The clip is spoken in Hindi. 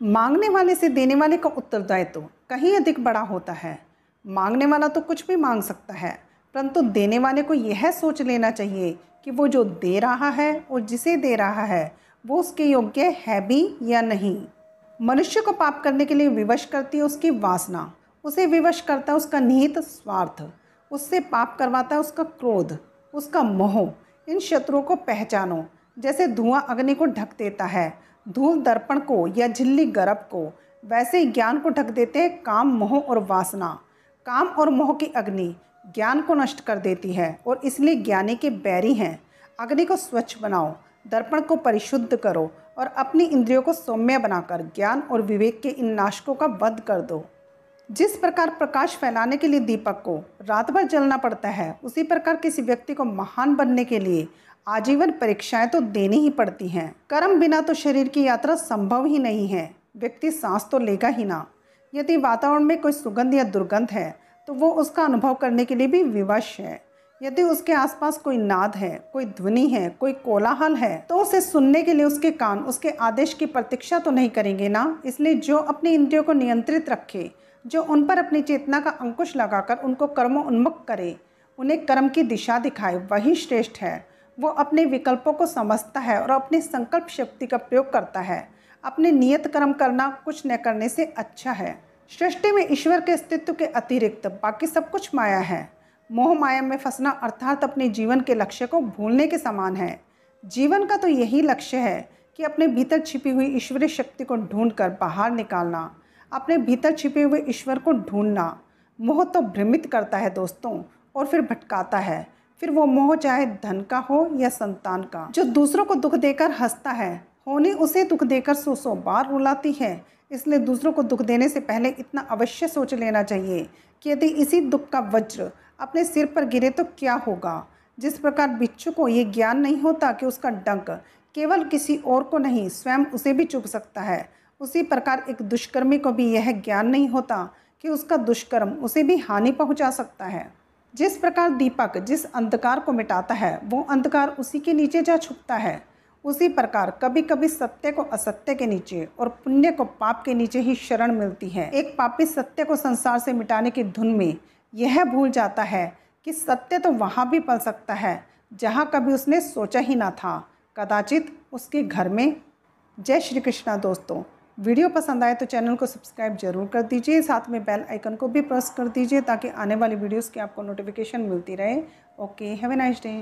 मांगने वाले से देने वाले का उत्तरदायित्व कहीं अधिक बड़ा होता है। मांगने वाला तो कुछ भी मांग सकता है, परंतु देने वाले को यह सोच लेना चाहिए कि वो जो दे रहा है और जिसे दे रहा है, वो उसके योग्य है भी या नहीं। मनुष्य को पाप करने के लिए विवश करती है उसकी वासना, उसे विवश करता है उसका निहित स्वार्थ, उससे पाप करवाता है उसका क्रोध, उसका मोह। इन शत्रुओं को पहचानो जैसे धुआँ अग्नि को ढक देता है, धूल दर्पण को या झिल्ली गर्भ को, वैसे ही ज्ञान को ढक देते हैं काम, मोह और वासना। काम और मोह की अग्नि ज्ञान को नष्ट कर देती है और इसलिए ज्ञानी के बैरी हैं। अग्नि को स्वच्छ बनाओ, दर्पण को परिशुद्ध करो और अपनी इंद्रियों को सौम्य बनाकर ज्ञान और विवेक के इन नाशकों का वध कर दो। जिस प्रकार प्रकाश फैलाने के लिए दीपक को रात भर जलना पड़ता है, उसी प्रकार किसी व्यक्ति को महान बनने के लिए आजीवन परीक्षाएँ तो देनी ही पड़ती हैं। कर्म बिना तो शरीर की यात्रा संभव ही नहीं है। व्यक्ति सांस तो लेगा ही ना। यदि वातावरण में कोई सुगंध या दुर्गंध है तो वो उसका अनुभव करने के लिए भी विवश है। यदि उसके आसपास कोई नाद है, कोई ध्वनि है, कोई कोलाहल है तो उसे सुनने के लिए उसके कान, उसके आदेश की प्रतीक्षा तो नहीं करेंगे ना। इसलिए जो अपनी इंद्रियों को नियंत्रित रखे, जो उन पर अपनी चेतना का अंकुश लगाकर उनको कर्मों उन्मुख करे, उन्हें कर्म की दिशा दिखाए, वही श्रेष्ठ है। वो अपने विकल्पों को समझता है और अपने संकल्प शक्ति का प्रयोग करता है। अपने नियत कर्म करना कुछ न करने से अच्छा है। सृष्टि में ईश्वर के अस्तित्व के अतिरिक्त बाकी सब कुछ माया है। मोह माया में फंसना अर्थात अपने जीवन के लक्ष्य को भूलने के समान है। जीवन का तो यही लक्ष्य है कि अपने भीतर छिपी हुई ईश्वरीय शक्ति को ढूंढकर बाहर निकालना, अपने भीतर छिपे हुए ईश्वर को ढूंढना। मोह तो भ्रमित करता है दोस्तों और फिर भटकाता है। फिर वो मोह चाहे धन का हो या संतान का, जो दूसरों को दुख देकर हंसता है, होनी उसे दुख देकर सो सो बार रुलाती है। इसलिए दूसरों को दुख देने से पहले इतना अवश्य सोच लेना चाहिए कि यदि इसी दुख का वज्र अपने सिर पर गिरे तो क्या होगा? जिस प्रकार बिच्छू को ये ज्ञान नहीं होता कि उसका डंक केवल किसी और को नहीं, स्वयं उसे भी चुभ सकता है। उसी प्रकार एक दुष्कर्मी को भी यह ज्ञान नहीं होता कि उसका दुष्कर्म उसे भी हानि पहुँचा सकता है। जिस प्रकार दीपक जिस अंधकार को मिटाता है, वो अंधकार उसी के नीचे जा छुपता है। उसी प्रकार कभी कभी सत्य को असत्य के नीचे और पुण्य को पाप के नीचे ही शरण मिलती है। एक पापी सत्य को संसार से मिटाने की धुन में यह भूल जाता है कि सत्य तो वहाँ भी पल सकता है, जहाँ कभी उसने सोचा ही ना था। कदाचित उसके घर में। जय श्री कृष्णा दोस्तों। वीडियो पसंद आए तो चैनल को सब्सक्राइब ज़रूर कर दीजिए। साथ में बेल आइकन को भी प्रेस कर दीजिए ताकि आने वाली वीडियोस की आपको नोटिफिकेशन मिलती रहे। Okay have a nice day